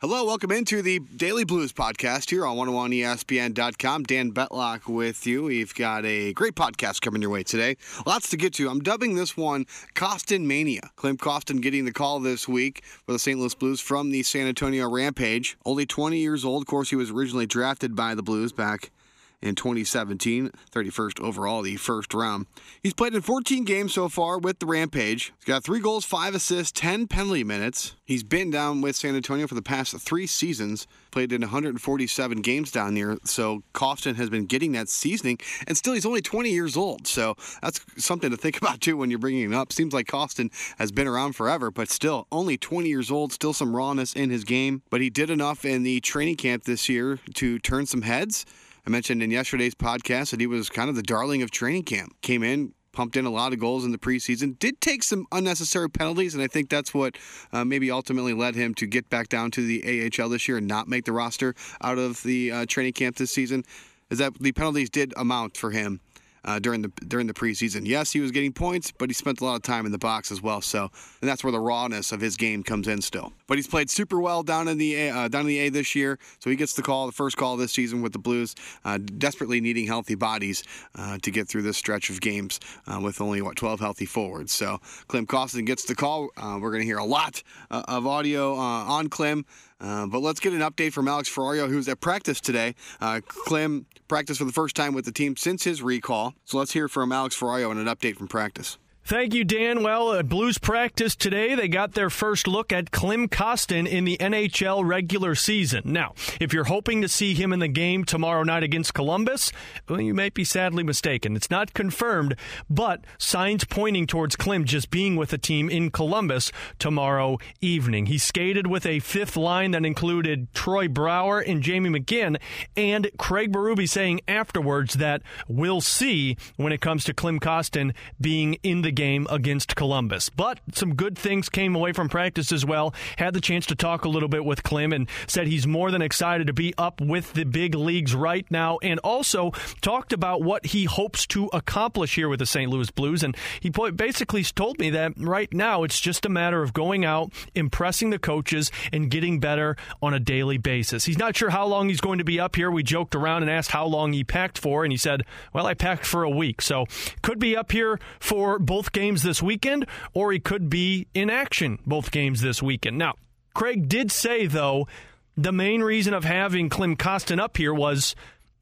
Hello, welcome into the Daily Blues podcast here on 101ESPN.com. Dan Betlock with you. We've got a great podcast coming your way today. Lots to get to. I'm dubbing this one Kostin Mania. Klim Kostin getting the call this week for the St. Louis Blues from the San Antonio Rampage. Only 20 years old. Of course, he was originally drafted by the Blues back in 2017, 31st overall, the first round. He's played in 14 games so far with the Rampage. He's got three goals, five assists, 10 penalty minutes. He's been down with San Antonio for the past three seasons, played in 147 games down there. So Kostin has been getting that seasoning, and still he's only 20 years old. So that's something to think about too when you're bringing him up. Seems like Kostin has been around forever, but still only 20 years old, still some rawness in his game. But he did enough in the training camp this year to turn some heads. I mentioned in yesterday's podcast that he was kind of the darling of training camp. Came in, pumped in a lot of goals in the preseason, did take some unnecessary penalties, and I think that's what uh, maybe ultimately led him to get back down to the AHL this year and not make the roster out of the uh, training camp this season. Is that the penalties did amount for him uh, during the during the preseason. Yes, he was getting points, but he spent a lot of time in the box as well. So, and that's where the rawness of his game comes in still. But he's played super well down in the A, uh, down in the A this year, so he gets the call, the first call this season with the Blues, uh, desperately needing healthy bodies uh, to get through this stretch of games uh, with only what 12 healthy forwards. So, Klim Kostin gets the call. Uh, we're going to hear a lot of audio on Klim. Uh, but let's get an update from Alex Ferrario, who's at practice today. Uh, Klim practiced for the first time with the team since his recall. So let's hear from Alex Ferrario and an update from practice. Thank you, Dan. Well, at Blues practice today, they got their first look at Klim Kostin in the NHL regular season. Now, if you're hoping to see him in the game tomorrow night against Columbus, well, you may be sadly mistaken. It's not confirmed, but signs pointing towards Klim just being with the team in Columbus tomorrow evening. He skated with a fifth line that included Troy Brouwer and Jamie McGinn, and Craig Berube saying afterwards that we'll see when it comes to Klim Kostin being in the game against Columbus. But some good things came away from practice as well. Had the chance to talk a little bit with Klim and said he's more than excited to be up with the big leagues right now and also talked about what he hopes to accomplish here with the St. Louis Blues. And he basically told me that right now it's just a matter of going out, impressing the coaches, and getting better on a daily basis. He's not sure how long he's going to be up here. We joked around and asked how long he packed for, and he said, Well, I packed for a week. So could be up here for both both games this weekend, or he could be in action both games this weekend. Now, Craig did say, though, the main reason of having Klim Kostin up here was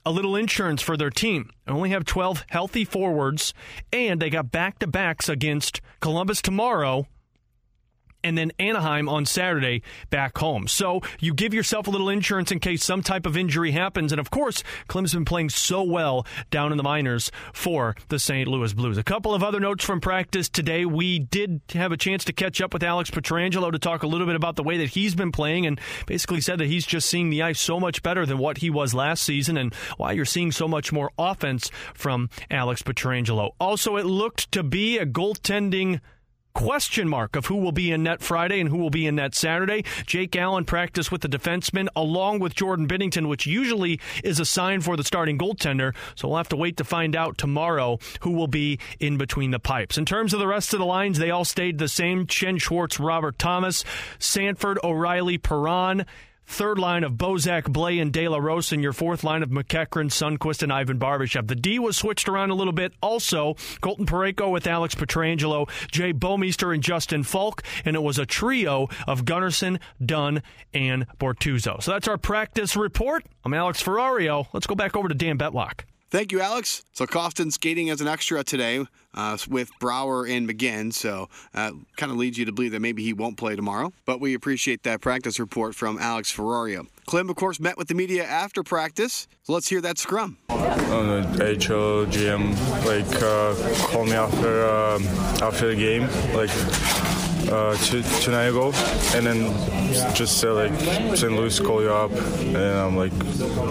a little insurance for their team. They only have 12 healthy forwards, and they got back to backs against Columbus tomorrow and then Anaheim on Saturday back home. So you give yourself a little insurance in case some type of injury happens. And of course, Klim's been playing so well down in the minors for the St. Louis Blues. A couple of other notes from practice today. We did have a chance to catch up with Alex Pietrangelo to talk a little bit about the way that he's been playing and basically said that he's just seeing the ice so much better than what he was last season and why you're seeing so much more offense from Alex Pietrangelo. Also, it looked to be a goaltending question mark of who will be in net Friday and who will be in net Saturday. Jake Allen practiced with the defenseman along with Jordan Binnington, which usually is a sign for the starting goaltender. So we'll have to wait to find out tomorrow who will be in between the pipes. In terms of the rest of the lines, they all stayed the same. Jaden Schwartz, Robert Thomas, Sanford, O'Reilly, Perron. Third line of Bozak, Blais, and De La Rose, and your fourth line of MacEachern, Sundqvist, and Ivan Barbashev. The D was switched around a little bit. Also, Colton Parayko with Alex Pietrangelo, Jay Bouwmeester, and Justin Faulk, and it was a trio of Gunnarsson, Dunn, and Bortuzzo. So that's our practice report. I'm Alex Ferrario. Let's go back over to Dan Betlock. Thank you, Alex. So Kostin skating as an extra today uh, with Brouwer and McGinn, so uh, kind of leads you to believe that maybe he won't play tomorrow. But we appreciate that practice report from Alex Ferrario. Klim, of course, met with the media after practice, so let's hear that scrum. Uh, the HO GM like uh, called me after uh, after the game, like uh, two, two night ago, and then just said like St. Louis call you up, and I'm like,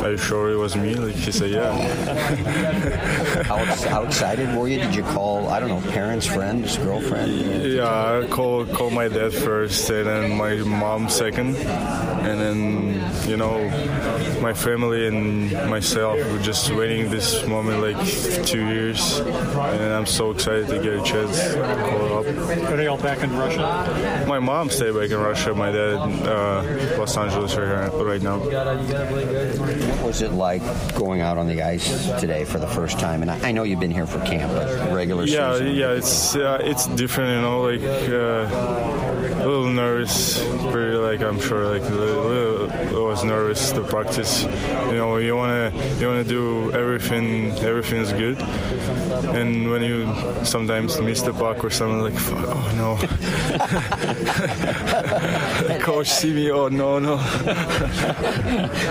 are you sure it was me? Like he said, yeah. how, how excited were you? Did you call I don't know parents, friends, girlfriend? Yeah, I called called my dad first, and then my mom second, and then you know, my family and myself were just waiting this moment like two years, and I'm so excited to get a chance to call up. Are they all back in Russia? My mom stayed back in Russia. My dad, uh, Los Angeles right, right now. What was it like going out on the ice today for the first time? And I, I know you've been here for camp, but regular Yeah, season. yeah, it's uh, it's different, you know, like uh, a little nervous, pretty like I'm sure like a little, little, I was nervous to practice. You know, you wanna you wanna do everything, everything's good, and when you sometimes miss the puck or something like, oh no, coach see me, oh no no.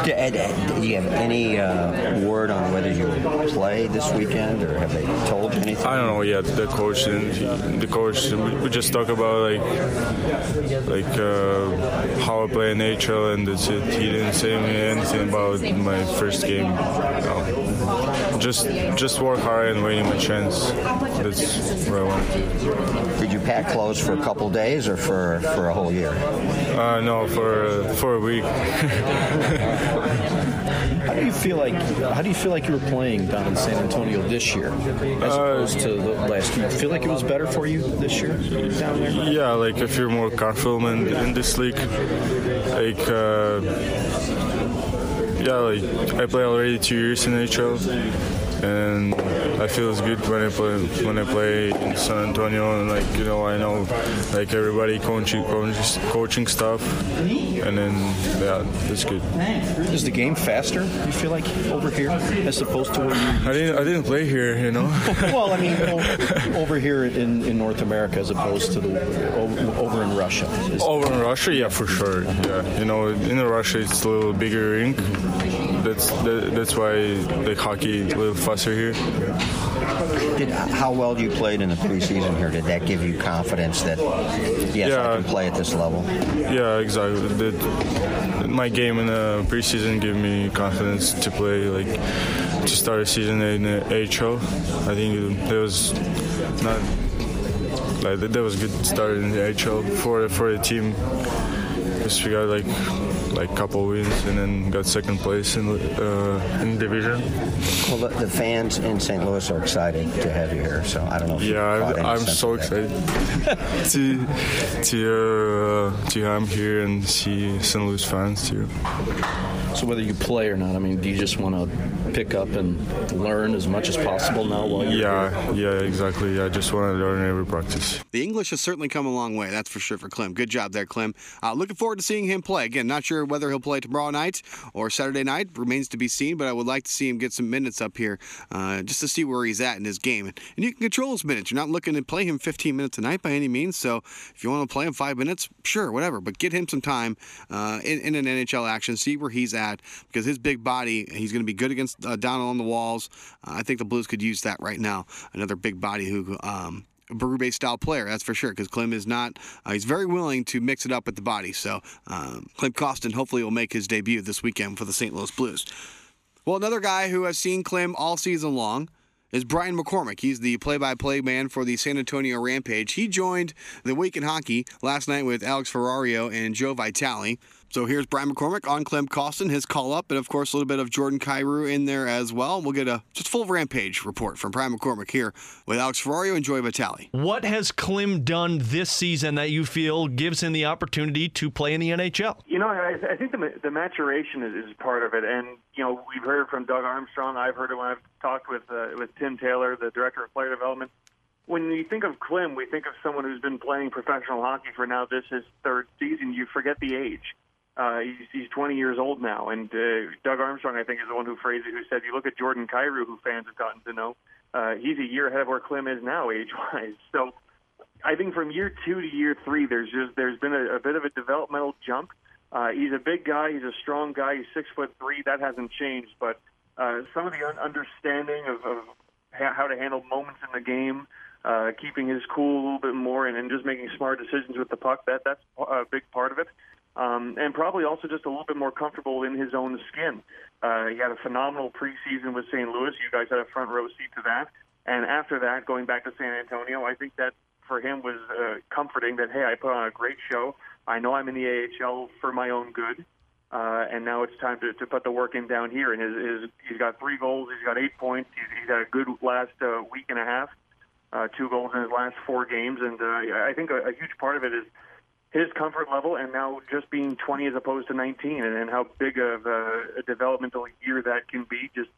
Do, Ed, Ed, do you have any uh, word on whether you play this weekend, or have they told you anything? I don't know yet. The coach and the coach. We, we just talk about like like uh, how I play in NHL, and that's it. He didn't say me anything about my first game. No. Just just work hard and waiting my chance. That's what I want. Did you pack clothes for a couple days or for for a whole year? Uh, no, for for a week. How do you feel like how do you feel like you were playing down in San Antonio this year as opposed to the last year? Feel like it was better for you this year down there? Yeah, like I feel more comfortable in, in this league. Like, uh, yeah, like I play already two years in NHL, and I feel it's good when I play when I play in San Antonio, and like you know I know like everybody coaching coaching, coaching stuff, and then yeah, it's good. Is the game faster? You feel like over here as opposed to where you? I didn't I didn't play here, you know. Well, I mean, over here in, in North America as opposed to the over in Russia. Over in Russia, yeah, for sure. Uh-huh. Yeah, you know, in Russia it's a little bigger rink. That's that, that's why the hockey a little faster here. Did, how well you played in the preseason here? Did that give you confidence that yes, I can play at this level? Yeah, exactly. My game in the preseason gave me confidence to play like to start a season in the AHL. I think that was not like that was a good start in the AHL for for the team. Because we got like like a couple wins and then got second place in uh, in division. Well, the, the fans in St. Louis are excited to have you here, so I don't know if Yeah, caught any I'm, I'm sense so excited to to uh, to have here and see St. Louis fans too. So whether you play or not, I mean, do you just want to pick up and learn as much as possible now while you're here? Yeah, yeah, exactly. I just want to learn every practice. The English has certainly come a long way, that's for sure for Clem. Good job there, Clem. Uh, looking forward to seeing him play. Again, not sure whether he'll play tomorrow night or Saturday night, remains to be seen, but I would like to see him get some minutes up here uh, just to see where he's at in his game. And you can control his minutes. You're not looking to play him 15 minutes a night by any means, so if you want to play him five minutes, sure, whatever, but get him some time uh, in, in an NHL action, see where he's at, because his big body, he's going to be good against uh, on the walls. Uh, I think the Blues could use that right now. Another big body who. Um, Berube style player, that's for sure, because Clem is not, uh, he's very willing to mix it up with the body. So, um, Clem Kostin hopefully will make his debut this weekend for the St. Louis Blues. Well, another guy who has seen Clem all season long is Brian McCormick. He's the play by play man for the San Antonio Rampage. He joined the Week in Hockey last night with Alex Ferrario and Joe Vitale. So here's Brian McCormick on Clem Kostin, his call up, and of course a little bit of Jordan Kyrou in there as well. We'll get a just full Rampage report from Brian McCormick here with Alex Ferrario and Joe Vitale. What has Klim done this season that you feel gives him the opportunity to play in the NHL? You know, I, I think the, the maturation is, is part of it, and you know we've heard from Doug Armstrong. I've heard it when I've talked with uh, with Tim Taylor, the director of player development. When you think of Klim, we think of someone who's been playing professional hockey for now this his third season. You forget the age. Uh, he's, he's 20 years old now, and uh, Doug Armstrong, I think, is the one who phrased it. Who said, "You look at Jordan Kyrou, who fans have gotten to know. Uh, he's a year ahead of where Klim is now, age-wise." So I think from year two to year three, there's just there's been a, a bit of a developmental jump. Uh, he's a big guy. He's a strong guy. He's six foot three. That hasn't changed, but uh, some of the un- understanding of, of ha- how to handle moments in the game, uh, keeping his cool a little bit more, and, and just making smart decisions with the puck. That that's a big part of it. Um, and probably also just a little bit more comfortable in his own skin. Uh, he had a phenomenal preseason with St. Louis. You guys had a front row seat to that. And after that, going back to San Antonio, I think that for him was uh, comforting that hey, I put on a great show. I know I'm in the AHL for my own good, Uh, and now it's time to, to put the work in down here. And his, his, he's got three goals. He's got eight points. He's, he's had a good last uh, week and a half. Uh, two goals in his last four games, and uh, I think a, a huge part of it is his comfort level, and now just being 20 as opposed to 19, and, and how big of a, a developmental year that can be. Just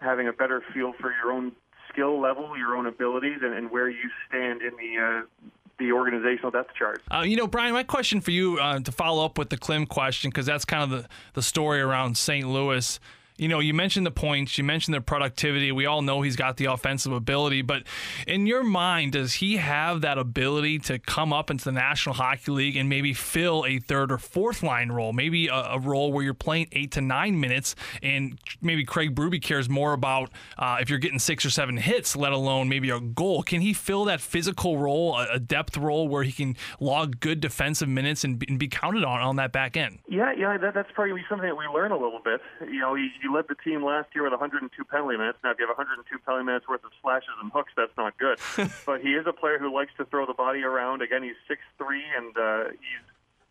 having a better feel for your own skill level, your own abilities, and, and where you stand in the uh, the organizational depth chart. Uh, you know, Brian, my question for you uh, to follow up with the Klim question, because that's kind of the, the story around St. Louis you know, you mentioned the points, you mentioned their productivity. We all know he's got the offensive ability, but in your mind, does he have that ability to come up into the National Hockey League and maybe fill a third or fourth line role, maybe a, a role where you're playing eight to nine minutes, and maybe Craig Berube cares more about uh, if you're getting six or seven hits, let alone maybe a goal. Can he fill that physical role, a, depth role where he can log good defensive minutes and, be counted on on that back end? Yeah, yeah, that, that's probably something that we learn a little bit. You know, he led the team last year with 102 penalty minutes. Now, if you have 102 penalty minutes worth of slashes and hooks, that's not good. but he is a player who likes to throw the body around. Again, he's 6'3", and uh, he's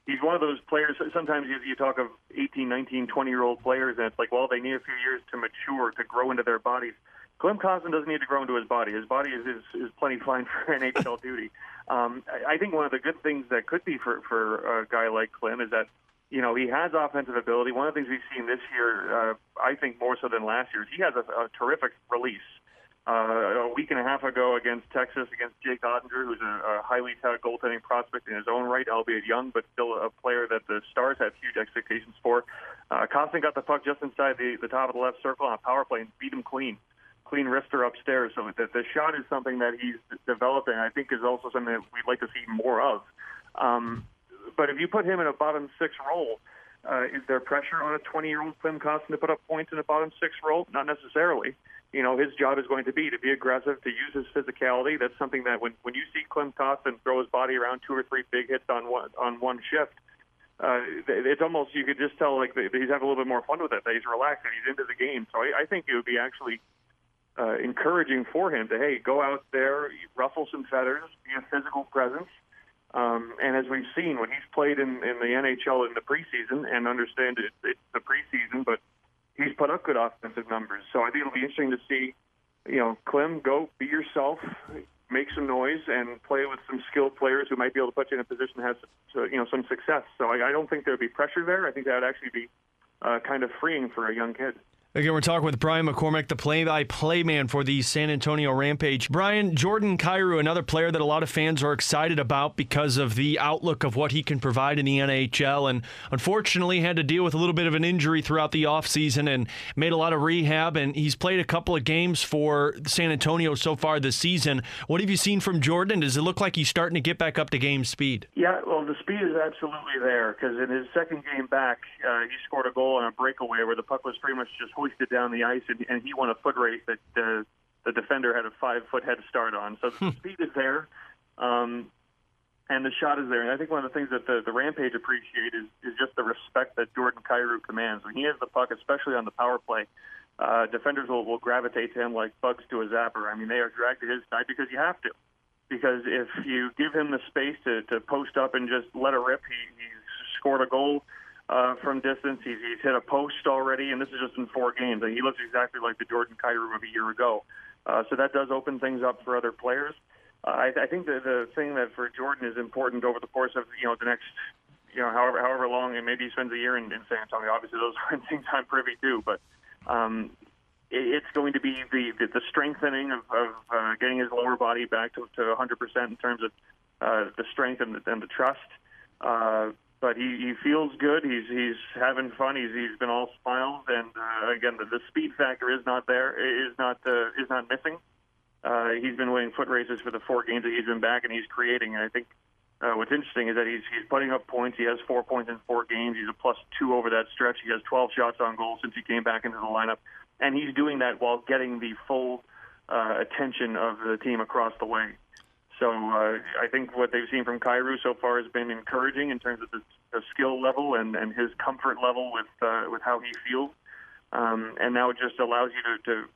he's one of those players. Sometimes you, you talk of 18, 19, 20 year old players, and it's like, well, they need a few years to mature, to grow into their bodies. Klim Kostin doesn't need to grow into his body. His body is is, is plenty fine for NHL duty. Um, I, I think one of the good things that could be for for a guy like Klim is that you know, he has offensive ability. One of the things we've seen this year, uh, I think more so than last year, is he has a, a terrific release. Uh, a week and a half ago against Texas, against Jake Oettinger, who's a, a highly touted goaltending prospect in his own right, albeit young, but still a player that the Stars have huge expectations for. Uh, Kostin got the puck just inside the, the top of the left circle on a power play and beat him clean. Clean wrister upstairs. So the, the shot is something that he's developing. I think is also something that we'd like to see more of. Um, but if you put him in a bottom six role, uh, is there pressure on a 20-year-old Klim Kostin to put up points in a bottom six role? Not necessarily. You know, his job is going to be to be aggressive, to use his physicality. That's something that when when you see Klim Kostin throw his body around two or three big hits on one on one shift, uh, it's almost you could just tell like that he's having a little bit more fun with it. That he's relaxed and he's into the game. So I, I think it would be actually uh, encouraging for him to hey go out there, ruffle some feathers, be a physical presence um, and as we've seen, when he's played in, in the NHL in the preseason, and understand it, it's the preseason, but he's put up good offensive numbers. So I think it'll be interesting to see, you know, Klim, go be yourself, make some noise, and play with some skilled players who might be able to put you in a position that has, you know, some success. So I, I don't think there'd be pressure there. I think that would actually be uh, kind of freeing for a young kid. Again, we're talking with Brian McCormick, the play-by-play man for the San Antonio Rampage. Brian, Jordan Kyrou, another player that a lot of fans are excited about because of the outlook of what he can provide in the NHL, and unfortunately had to deal with a little bit of an injury throughout the offseason and made a lot of rehab, and he's played a couple of games for San Antonio so far this season. What have you seen from Jordan? Does it look like he's starting to get back up to game speed? Yeah, well, the speed is absolutely there because in his second game back, uh, he scored a goal on a breakaway where the puck was pretty much just hoisted down the ice, and, and he won a foot race that uh, the defender had a five foot head start on. So the speed is there, um, and the shot is there. And I think one of the things that the, the Rampage appreciate is, is just the respect that Jordan Kyrou commands. When he has the puck, especially on the power play, uh, defenders will, will gravitate to him like bugs to a zapper. I mean, they are dragged to his side because you have to. Because if you give him the space to, to post up and just let it rip, he, he's scored a goal uh, from distance. He's, he's hit a post already, and this is just in four games. And he looks exactly like the Jordan Kyrou of a year ago. Uh, so that does open things up for other players. Uh, I, I think the, the thing that for Jordan is important over the course of you know the next you know however however long, and maybe he spends a year in, in San Antonio. Obviously, those aren't things I'm privy to, but um, it's going to be the the, the strengthening of, of uh, getting his lower body back to, to 100% in terms of uh, the strength and the, and the trust. Uh, but he, he feels good. He's he's having fun. He's he's been all smiles, and uh, again, the, the speed factor is not there. Is not uh, is not missing. Uh, he's been winning foot races for the four games that he's been back, and he's creating. And I think uh, what's interesting is that he's he's putting up points. He has four points in four games. He's a plus two over that stretch. He has 12 shots on goal since he came back into the lineup, and he's doing that while getting the full uh, attention of the team across the way. So uh, I think what they've seen from Kyrou so far has been encouraging in terms of the, the skill level and, and his comfort level with uh, with how he feels. Um, and now it just allows you to, to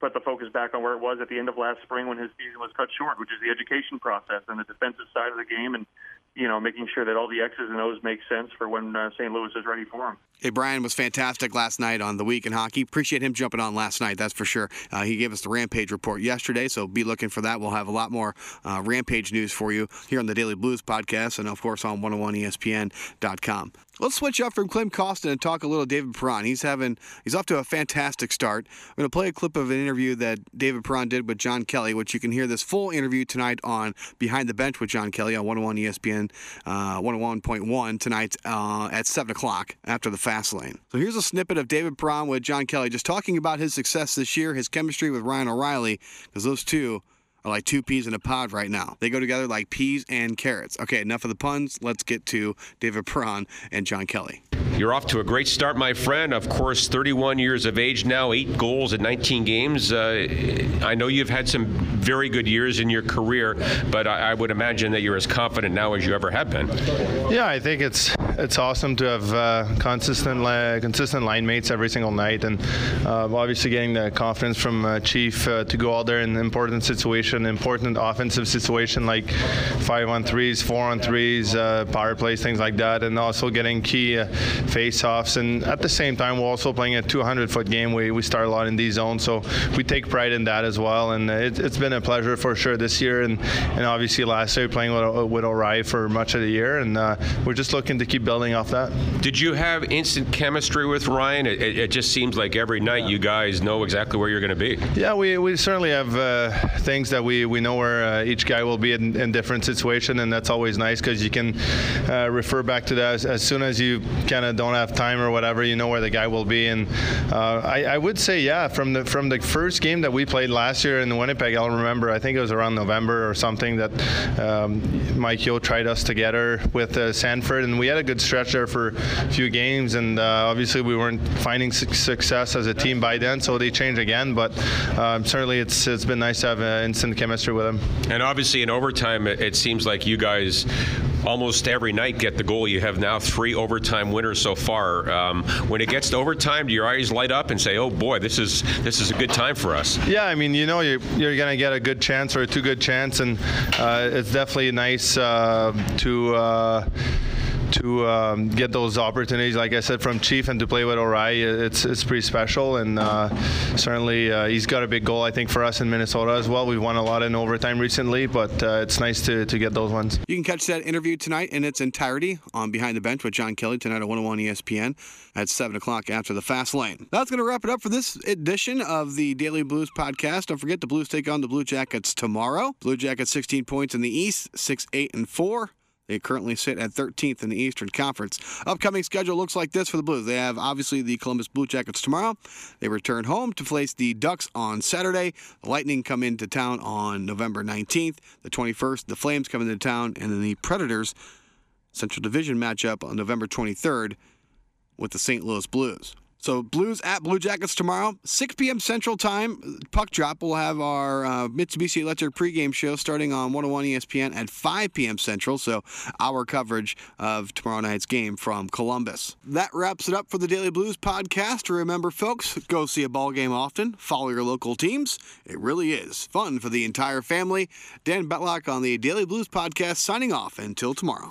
put the focus back on where it was at the end of last spring when his season was cut short, which is the education process and the defensive side of the game, and you know making sure that all the X's and O's make sense for when uh, St. Louis is ready for him. Hey, Brian was fantastic last night on the week in hockey. Appreciate him jumping on last night, that's for sure. Uh, he gave us the Rampage report yesterday, so be looking for that. We'll have a lot more uh, Rampage news for you here on the Daily Blues podcast and, of course, on 101ESPN.com. Let's switch up from Klim Kostin and talk a little David Perron. He's having he's off to a fantastic start. I'm going to play a clip of an interview that David Perron did with John Kelly, which you can hear this full interview tonight on Behind the Bench with John Kelly on 101 ESPN uh, 101.1 tonight uh, at 7 o'clock after the fast lane. So here's a snippet of David Perron with John Kelly just talking about his success this year, his chemistry with Ryan O'Reilly, because those two are like two peas in a pod right now. They go together like peas and carrots. Okay, enough of the puns. Let's get to David Perron and John Kelly. You're off to a great start, my friend. Of course, 31 years of age now, eight goals in 19 games. Uh, I know you've had some very good years in your career, but I, I, would imagine that you're as confident now as you ever have been. Yeah, I think it's it's awesome to have uh, consistent consistent line mates every single night, and uh, obviously getting the confidence from uh, Chief uh, to go out there in an important situation, important offensive situation like five on threes, four on threes, power plays, things like that, and also getting key face-offs. And at the same time, we're also playing a 200-foot game. We, we start a lot in these zones, so we take pride in that as well. And it, has been a pleasure for sure this year, and, and obviously last year playing with, with O'Reilly for much of the year. And uh, we're just looking to keep building off that. Did you have instant chemistry with Ryan? It, it just seems like every night you guys know exactly where you're going to be. Yeah, we, we certainly have uh, things that we, we know where uh, each guy will be in, in different situation, and that's always nice because you can uh, refer back to that as, as soon as you kind of don't have time or whatever, you know where the guy will be. And uh, I, I, would say, yeah, from the from the first game that we played last year in Winnipeg, I'll remember. I think it was around November or something that um, Mike Yeo tried us together with uh, Sanford, and we had a good stretch there for a few games. And uh, obviously, we weren't finding su- success as a team by then, so they changed again. But um, certainly, it's it's been nice to have uh, instant chemistry with him. And obviously, in overtime, it, it seems like you guys almost every night get the goal. You have now three overtime winners so far. Um, when it gets to overtime, do your eyes light up and say, "Oh boy, this is this is a good time for us"? Yeah, I mean, you know, you're, you're going to get a good chance or a two good chance, and uh, it's definitely nice uh, to. To um, get those opportunities, like I said, from Chief and to play with O'Reilly, it's it's pretty special. And uh, certainly uh, he's got a big goal, I think, for us in Minnesota as well. We've won a lot in overtime recently, but uh, it's nice to, to get those ones. You can catch that interview tonight in its entirety on Behind the Bench with John Kelly tonight at 101 ESPN at 7 o'clock after the fast lane. That's going to wrap it up for this edition of the Daily Blues podcast. Don't forget the Blues take on the Blue Jackets tomorrow. Blue Jackets 16 points in the East, 6, 8, and 4. They currently sit at 13th in the Eastern Conference. Upcoming schedule looks like this for the Blues. They have obviously the Columbus Blue Jackets tomorrow. They return home to face the Ducks on Saturday. The Lightning come into town on November 19th. The 21st, the Flames come into town, and then the Predators Central Division matchup on November 23rd with the St. Louis Blues. So Blues at Blue Jackets tomorrow, 6 p.m. Central Time. Puck drop. We'll have our uh, Mitsubishi Electric pregame show starting on 101 ESPN at 5 p.m. Central. So our coverage of tomorrow night's game from Columbus. That wraps it up for the Daily Blues podcast. Remember, folks, go see a ball game often. Follow your local teams. It really is fun for the entire family. Dan Betlock on the Daily Blues podcast signing off until tomorrow.